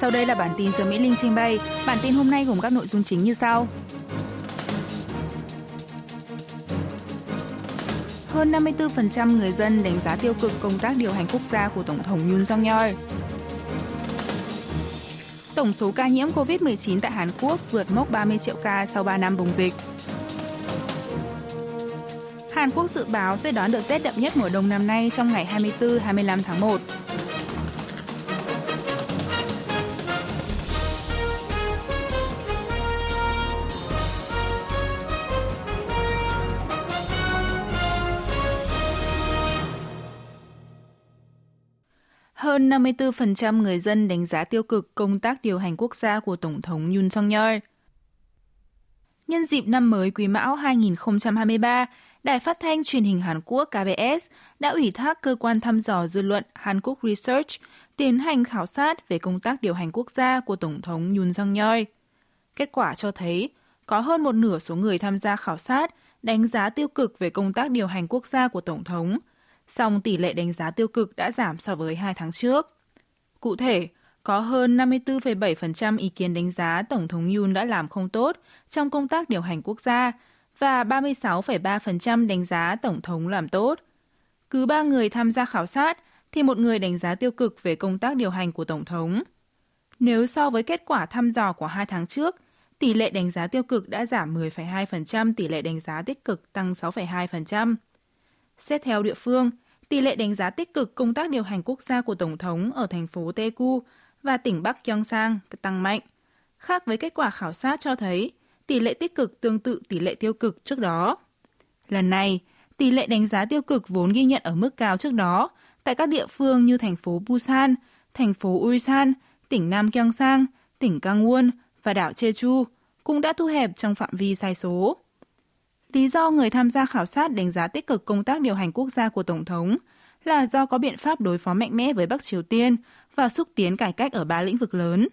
Sau đây là bản tin do Mỹ Linh trình bày. Bản tin hôm nay gồm các nội dung chính như sau. Hơn 54% người dân đánh giá tiêu cực công tác điều hành quốc gia của Tổng thống Yoon song yeol Tổng số ca nhiễm COVID-19 tại Hàn Quốc vượt mốc 30 triệu ca sau 3 năm bùng dịch. Hàn Quốc dự báo sẽ đón đợt rét đậm nhất mùa đông năm nay trong ngày 24-25 tháng 1. Hơn 54% người dân đánh giá tiêu cực công tác điều hành quốc gia của Tổng thống Yoon song yeol Nhân dịp năm mới Quý Mão 2023, Đài phát thanh truyền hình Hàn Quốc KBS đã ủy thác cơ quan thăm dò dư luận Hàn Quốc Research tiến hành khảo sát về công tác điều hành quốc gia của Tổng thống Yoon song yeol Kết quả cho thấy, có hơn một nửa số người tham gia khảo sát đánh giá tiêu cực về công tác điều hành quốc gia của Tổng thống, song tỷ lệ đánh giá tiêu cực đã giảm so với hai tháng trước. Cụ thể, có hơn 54,7% ý kiến đánh giá Tổng thống Yoon đã làm không tốt trong công tác điều hành quốc gia và 36,3% đánh giá Tổng thống làm tốt. Cứ ba người tham gia khảo sát thì một người đánh giá tiêu cực về công tác điều hành của Tổng thống. Nếu so với kết quả thăm dò của hai tháng trước, tỷ lệ đánh giá tiêu cực đã giảm 10,2%, tỷ lệ đánh giá tích cực tăng 6,2%. Xét theo địa phương, tỷ lệ đánh giá tích cực công tác điều hành quốc gia của Tổng thống ở thành phố Daegu và tỉnh Bắc Gyeongsang tăng mạnh. Khác với kết quả khảo sát cho thấy, tỷ lệ tích cực tương tự tỷ lệ tiêu cực trước đó. Lần này, tỷ lệ đánh giá tiêu cực vốn ghi nhận ở mức cao trước đó tại các địa phương như thành phố Busan, thành phố Ulsan, tỉnh Nam Gyeongsang, tỉnh Gangwon và đảo Jeju cũng đã thu hẹp trong phạm vi sai số. Lý do người tham gia khảo sát đánh giá tích cực công tác điều hành quốc gia của Tổng thống là do có biện pháp đối phó mạnh mẽ với Bắc Triều Tiên và xúc tiến cải cách ở ba lĩnh vực lớn.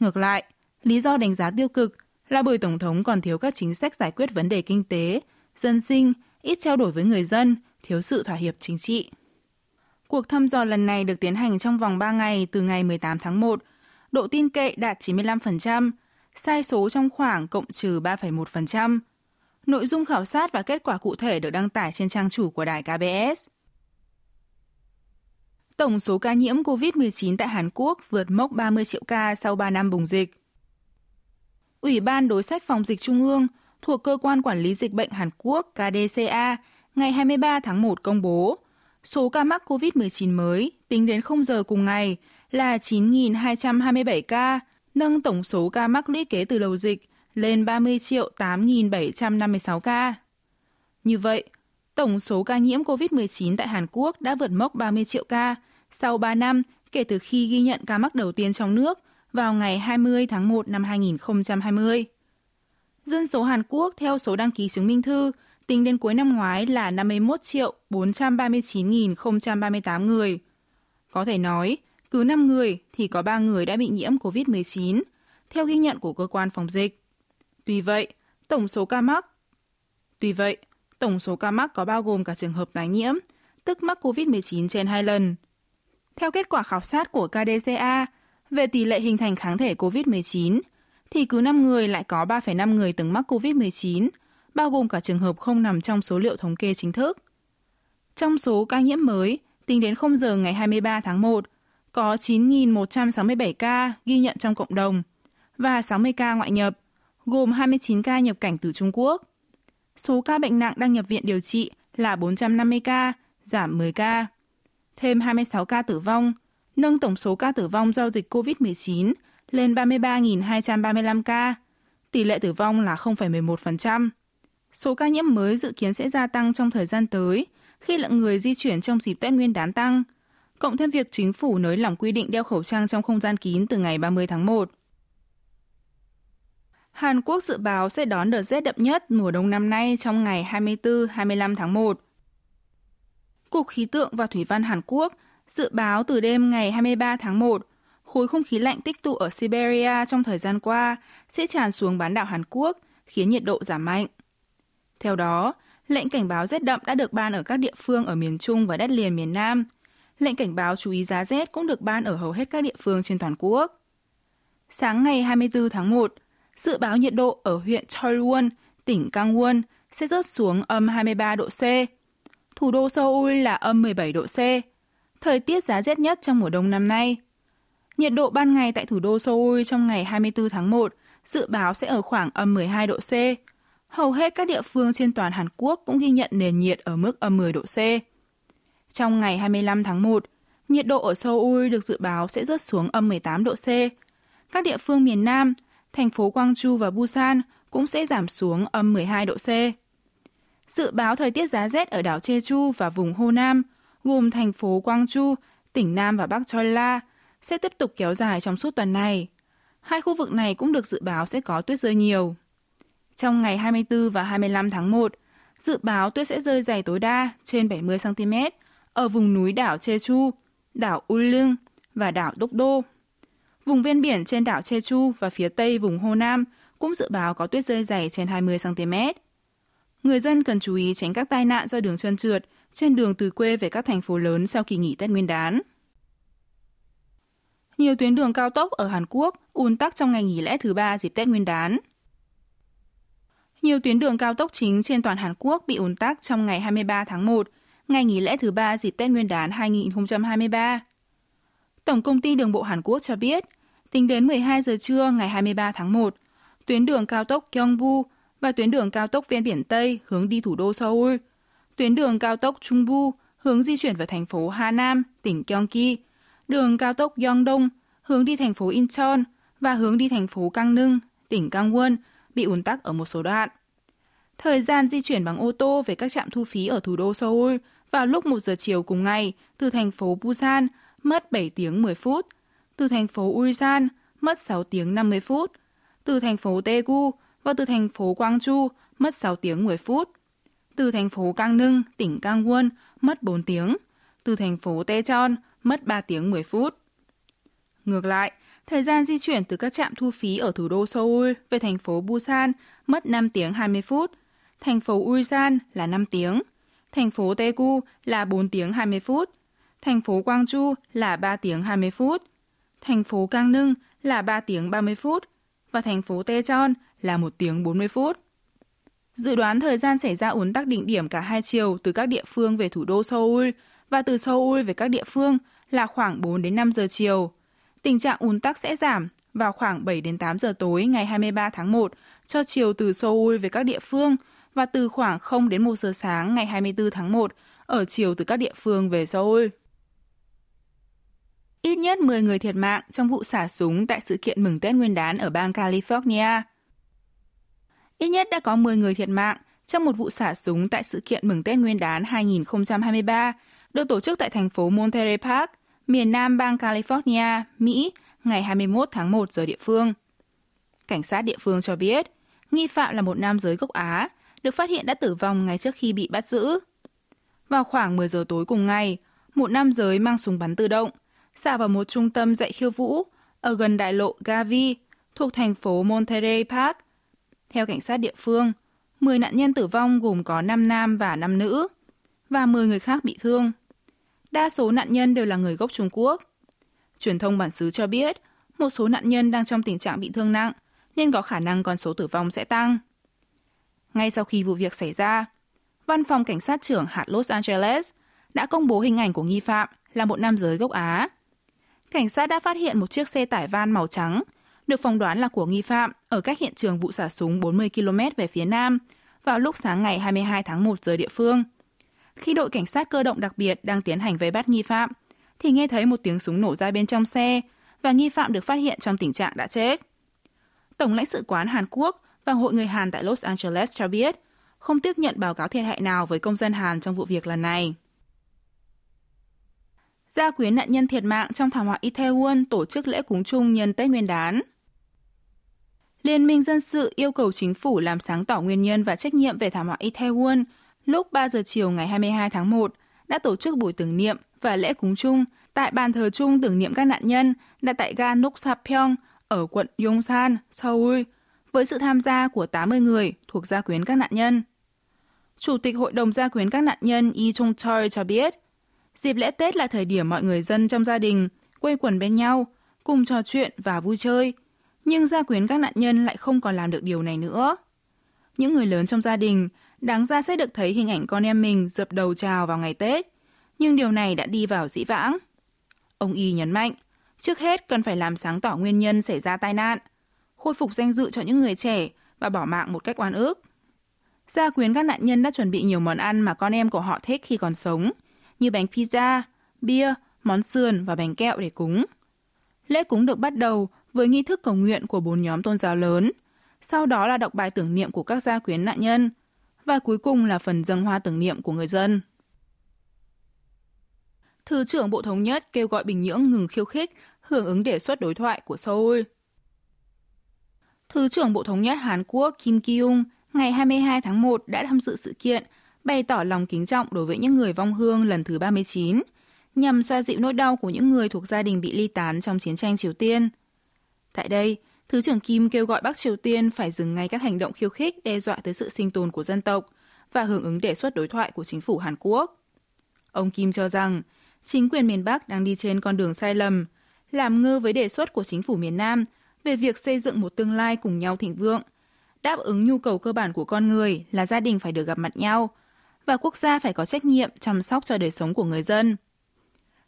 Ngược lại, lý do đánh giá tiêu cực là bởi Tổng thống còn thiếu các chính sách giải quyết vấn đề kinh tế, dân sinh, ít trao đổi với người dân, thiếu sự thỏa hiệp chính trị. Cuộc thăm dò lần này được tiến hành trong vòng 3 ngày từ ngày 18 tháng 1, độ tin cậy đạt 95%, sai số trong khoảng cộng trừ 3,1%. Nội dung khảo sát và kết quả cụ thể được đăng tải trên trang chủ của đài KBS. Tổng số ca nhiễm COVID-19 tại Hàn Quốc vượt mốc 30 triệu ca sau 3 năm bùng dịch. Ủy ban Đối sách Phòng dịch Trung ương thuộc Cơ quan Quản lý Dịch bệnh Hàn Quốc KDCA ngày 23 tháng 1 công bố số ca mắc COVID-19 mới tính đến 0 giờ cùng ngày là 9.227 ca, nâng tổng số ca mắc lũy kế từ đầu dịch lên 30 triệu 8.756 ca. Như vậy, tổng số ca nhiễm COVID-19 tại Hàn Quốc đã vượt mốc 30 triệu ca sau 3 năm kể từ khi ghi nhận ca mắc đầu tiên trong nước vào ngày 20 tháng 1 năm 2020. Dân số Hàn Quốc theo số đăng ký chứng minh thư tính đến cuối năm ngoái là 51 triệu 439.038 người. Có thể nói, cứ 5 người thì có 3 người đã bị nhiễm COVID-19, theo ghi nhận của cơ quan phòng dịch. Tuy vậy, tổng số ca mắc Tuy vậy, tổng số ca mắc có bao gồm cả trường hợp tái nhiễm, tức mắc COVID-19 trên 2 lần. Theo kết quả khảo sát của KDCA về tỷ lệ hình thành kháng thể COVID-19, thì cứ 5 người lại có 3,5 người từng mắc COVID-19, bao gồm cả trường hợp không nằm trong số liệu thống kê chính thức. Trong số ca nhiễm mới, tính đến 0 giờ ngày 23 tháng 1, có 9.167 ca ghi nhận trong cộng đồng và 60 ca ngoại nhập, gồm 29 ca nhập cảnh từ Trung Quốc. Số ca bệnh nặng đang nhập viện điều trị là 450 ca, giảm 10 ca. Thêm 26 ca tử vong, nâng tổng số ca tử vong do dịch COVID-19 lên 33.235 ca. Tỷ lệ tử vong là 0,11%. Số ca nhiễm mới dự kiến sẽ gia tăng trong thời gian tới khi lượng người di chuyển trong dịp Tết Nguyên đán tăng, cộng thêm việc chính phủ nới lỏng quy định đeo khẩu trang trong không gian kín từ ngày 30 tháng 1. Hàn Quốc dự báo sẽ đón đợt rét đậm nhất mùa đông năm nay trong ngày 24-25 tháng 1. Cục Khí tượng và Thủy văn Hàn Quốc dự báo từ đêm ngày 23 tháng 1, khối không khí lạnh tích tụ ở Siberia trong thời gian qua sẽ tràn xuống bán đảo Hàn Quốc, khiến nhiệt độ giảm mạnh. Theo đó, lệnh cảnh báo rét đậm đã được ban ở các địa phương ở miền Trung và đất liền miền Nam. Lệnh cảnh báo chú ý giá rét cũng được ban ở hầu hết các địa phương trên toàn quốc. Sáng ngày 24 tháng 1, dự báo nhiệt độ ở huyện Choiwon, tỉnh Gangwon sẽ rớt xuống âm 23 độ C. Thủ đô Seoul là âm 17 độ C. Thời tiết giá rét nhất trong mùa đông năm nay. Nhiệt độ ban ngày tại thủ đô Seoul trong ngày 24 tháng 1 dự báo sẽ ở khoảng âm 12 độ C. Hầu hết các địa phương trên toàn Hàn Quốc cũng ghi nhận nền nhiệt ở mức âm 10 độ C. Trong ngày 25 tháng 1, nhiệt độ ở Seoul được dự báo sẽ rớt xuống âm 18 độ C. Các địa phương miền Nam, thành phố Gwangju và Busan cũng sẽ giảm xuống âm 12 độ C. Dự báo thời tiết giá rét ở đảo Jeju và vùng Hồ Nam, gồm thành phố Gwangju, tỉnh Nam và Bắc Cholla, sẽ tiếp tục kéo dài trong suốt tuần này. Hai khu vực này cũng được dự báo sẽ có tuyết rơi nhiều. Trong ngày 24 và 25 tháng 1, dự báo tuyết sẽ rơi dày tối đa trên 70 cm ở vùng núi đảo Jeju, đảo Ulleung và đảo Dokdo. Vùng ven biển trên đảo Jeju và phía tây vùng Hồ Nam cũng dự báo có tuyết rơi dày trên 20 cm. Người dân cần chú ý tránh các tai nạn do đường trơn trượt trên đường từ quê về các thành phố lớn sau kỳ nghỉ Tết Nguyên đán. Nhiều tuyến đường cao tốc ở Hàn Quốc ùn tắc trong ngày nghỉ lễ thứ ba dịp Tết Nguyên đán. Nhiều tuyến đường cao tốc chính trên toàn Hàn Quốc bị ùn tắc trong ngày 23 tháng 1, ngày nghỉ lễ thứ ba dịp Tết Nguyên đán 2023. Tổng công ty Đường bộ Hàn Quốc cho biết, tính đến 12 giờ trưa ngày 23 tháng 1, tuyến đường cao tốc Gyeongbu và tuyến đường cao tốc ven biển Tây hướng đi thủ đô Seoul, tuyến đường cao tốc Chungbu hướng di chuyển vào thành phố Hà Nam, tỉnh Gyeonggi, đường cao tốc Gyeongdong hướng đi thành phố Incheon và hướng đi thành phố Gangneung, tỉnh Gangwon bị ùn tắc ở một số đoạn. Thời gian di chuyển bằng ô tô về các trạm thu phí ở thủ đô Seoul vào lúc 1 giờ chiều cùng ngày từ thành phố Busan mất 7 tiếng 10 phút, từ thành phố Ulsan mất 6 tiếng 50 phút, từ thành phố Daegu và từ thành phố Gwangju mất 6 tiếng 10 phút, từ thành phố Gangneung, tỉnh Gangwon mất 4 tiếng, từ thành phố Daejeon mất 3 tiếng 10 phút. Ngược lại, thời gian di chuyển từ các trạm thu phí ở thủ đô Seoul về thành phố Busan mất 5 tiếng 20 phút, thành phố Ulsan là 5 tiếng, thành phố Daegu là 4 tiếng 20 phút, thành phố Gwangju là 3 tiếng 20 phút, thành phố Cang Nưng là 3 tiếng 30 phút và thành phố Daejeon là 1 tiếng 40 phút. Dự đoán thời gian xảy ra ùn tắc đỉnh điểm cả hai chiều từ các địa phương về thủ đô Seoul và từ Seoul về các địa phương là khoảng 4 đến 5 giờ chiều. Tình trạng ùn tắc sẽ giảm vào khoảng 7 đến 8 giờ tối ngày 23 tháng 1 cho chiều từ Seoul về các địa phương và từ khoảng 0 đến 1 giờ sáng ngày 24 tháng 1 ở chiều từ các địa phương về Seoul. Ít nhất 10 người thiệt mạng trong vụ xả súng tại sự kiện mừng Tết Nguyên đán ở bang California. Ít nhất đã có 10 người thiệt mạng trong một vụ xả súng tại sự kiện mừng Tết Nguyên đán 2023 được tổ chức tại thành phố Monterey Park, miền nam bang California, Mỹ, ngày 21 tháng 1 giờ địa phương. Cảnh sát địa phương cho biết, nghi phạm là một nam giới gốc Á, được phát hiện đã tử vong ngay trước khi bị bắt giữ. Vào khoảng 10 giờ tối cùng ngày, một nam giới mang súng bắn tự động xả vào một trung tâm dạy khiêu vũ ở gần đại lộ Gavi thuộc thành phố Monterey Park. Theo cảnh sát địa phương, 10 nạn nhân tử vong gồm có 5 nam và 5 nữ, và 10 người khác bị thương. Đa số nạn nhân đều là người gốc Trung Quốc. Truyền thông bản xứ cho biết, một số nạn nhân đang trong tình trạng bị thương nặng, nên có khả năng con số tử vong sẽ tăng. Ngay sau khi vụ việc xảy ra, Văn phòng Cảnh sát trưởng hạt Los Angeles đã công bố hình ảnh của nghi phạm là một nam giới gốc Á. Cảnh sát đã phát hiện một chiếc xe tải van màu trắng, được phỏng đoán là của nghi phạm ở cách hiện trường vụ xả súng 40 km về phía nam vào lúc sáng ngày 22 tháng 1 giờ địa phương. Khi đội cảnh sát cơ động đặc biệt đang tiến hành vây bắt nghi phạm, thì nghe thấy một tiếng súng nổ ra bên trong xe và nghi phạm được phát hiện trong tình trạng đã chết. Tổng lãnh sự quán Hàn Quốc và Hội người Hàn tại Los Angeles cho biết không tiếp nhận báo cáo thiệt hại nào với công dân Hàn trong vụ việc lần này. Gia quyến nạn nhân thiệt mạng trong thảm họa Itaewon tổ chức lễ cúng chung nhân Tết Nguyên đán. Liên minh dân sự yêu cầu chính phủ làm sáng tỏ nguyên nhân và trách nhiệm về thảm họa Itaewon lúc 3 giờ chiều ngày 22 tháng 1 đã tổ chức buổi tưởng niệm và lễ cúng chung tại bàn thờ chung tưởng niệm các nạn nhân đặt tại ga Noksapyeong ở quận Yongsan, Seoul, với sự tham gia của 80 người thuộc gia quyến các nạn nhân. Chủ tịch Hội đồng gia quyến các nạn nhân Yi Chung Choi cho biết, dịp lễ Tết là thời điểm mọi người dân trong gia đình quây quần bên nhau, cùng trò chuyện và vui chơi, Nhưng gia quyến các nạn nhân lại không còn làm được điều này nữa. Những người lớn trong gia đình đáng ra sẽ được thấy hình ảnh con em mình dập đầu chào vào ngày Tết, nhưng điều này đã đi vào dĩ vãng. Ông Y nhấn mạnh, trước hết cần phải làm sáng tỏ nguyên nhân xảy ra tai nạn, khôi phục danh dự cho những người trẻ và bỏ mạng một cách oan ức. Gia quyến các nạn nhân đã chuẩn bị nhiều món ăn mà con em của họ thích khi còn sống, như bánh pizza, bia, món sườn và bánh kẹo để cúng. Lễ cúng được bắt đầu với nghi thức cầu nguyện của bốn nhóm tôn giáo lớn, sau đó là đọc bài tưởng niệm của các gia quyến nạn nhân, và cuối cùng là phần dâng hoa tưởng niệm của người dân. Thứ trưởng Bộ Thống nhất kêu gọi Bình Nhưỡng ngừng khiêu khích, hưởng ứng đề xuất đối thoại của Seoul. Thứ trưởng Bộ Thống nhất Hàn Quốc Kim Ki-ung ngày 22 tháng 1 đã tham dự sự kiện, bày tỏ lòng kính trọng đối với những người vong hương lần thứ 39, nhằm xoa dịu nỗi đau của những người thuộc gia đình bị ly tán trong chiến tranh Triều Tiên. Tại đây, Thứ trưởng Kim kêu gọi Bắc Triều Tiên phải dừng ngay các hành động khiêu khích đe dọa tới sự sinh tồn của dân tộc và hưởng ứng đề xuất đối thoại của chính phủ Hàn Quốc. Ông Kim cho rằng, chính quyền miền Bắc đang đi trên con đường sai lầm, làm ngơ với đề xuất của chính phủ miền Nam về việc xây dựng một tương lai cùng nhau thịnh vượng, đáp ứng nhu cầu cơ bản của con người là gia đình phải được gặp mặt nhau và quốc gia phải có trách nhiệm chăm sóc cho đời sống của người dân.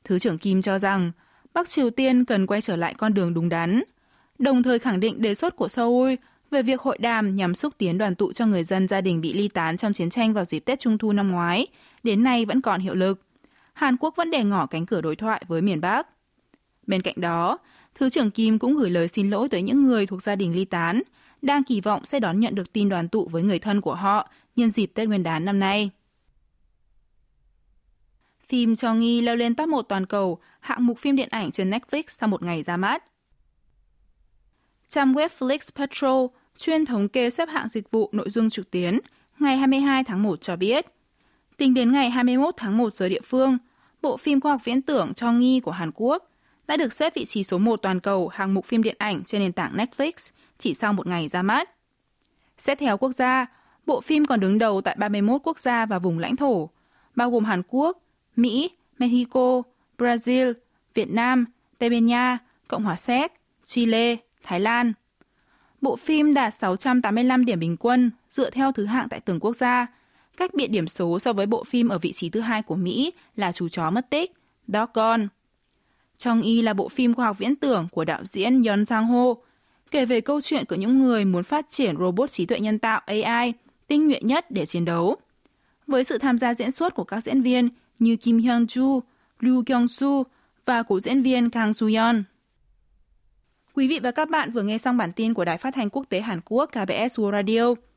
Thứ trưởng Kim cho rằng Bắc Triều Tiên cần quay trở lại con đường đúng đắn, đồng thời khẳng định đề xuất của Seoul về việc hội đàm nhằm xúc tiến đoàn tụ cho người dân gia đình bị ly tán trong chiến tranh vào dịp Tết Trung thu năm ngoái, đến nay vẫn còn hiệu lực. Hàn Quốc vẫn để ngỏ cánh cửa đối thoại với miền Bắc. Bên cạnh đó, Thứ trưởng Kim cũng gửi lời xin lỗi tới những người thuộc gia đình ly tán, đang kỳ vọng sẽ đón nhận được tin đoàn tụ với người thân của họ nhân dịp Tết Nguyên đán năm nay. Phim Cho Nghi leo lên top 1 toàn cầu, hạng mục phim điện ảnh trên Netflix sau một ngày ra mắt. Trang web Flix Patrol chuyên thống kê xếp hạng dịch vụ nội dung trực tuyến ngày 22 tháng 1 cho biết, tính đến ngày 21 tháng 1 giờ địa phương, bộ phim khoa học viễn tưởng Cho Nghi của Hàn Quốc đã được xếp vị trí số 1 toàn cầu hạng mục phim điện ảnh trên nền tảng Netflix chỉ sau một ngày ra mắt. Xét theo quốc gia, bộ phim còn đứng đầu tại 31 quốc gia và vùng lãnh thổ, bao gồm Hàn Quốc, Mỹ, Mexico, Brazil, Việt Nam, Tây Ban Nha, Cộng hòa Séc, Chile, Thái Lan. Bộ phim đạt 685 điểm bình quân dựa theo thứ hạng tại từng quốc gia, cách biệt điểm số so với bộ phim ở vị trí thứ hai của Mỹ là Chú chó mất tích, Dog Gone. Trong Y là bộ phim khoa học viễn tưởng của đạo diễn Yeon Sang-ho, kể về câu chuyện của những người muốn phát triển robot trí tuệ nhân tạo AI tinh nhuệ nhất để chiến đấu. Với sự tham gia diễn xuất của các diễn viên như Kim Hyun-ju, Ryu Kyung-soo và cố diễn viên Kang Soo-yeon. Quý vị và các bạn vừa nghe xong bản tin của Đài Phát thanh Quốc tế Hàn Quốc KBS World Radio.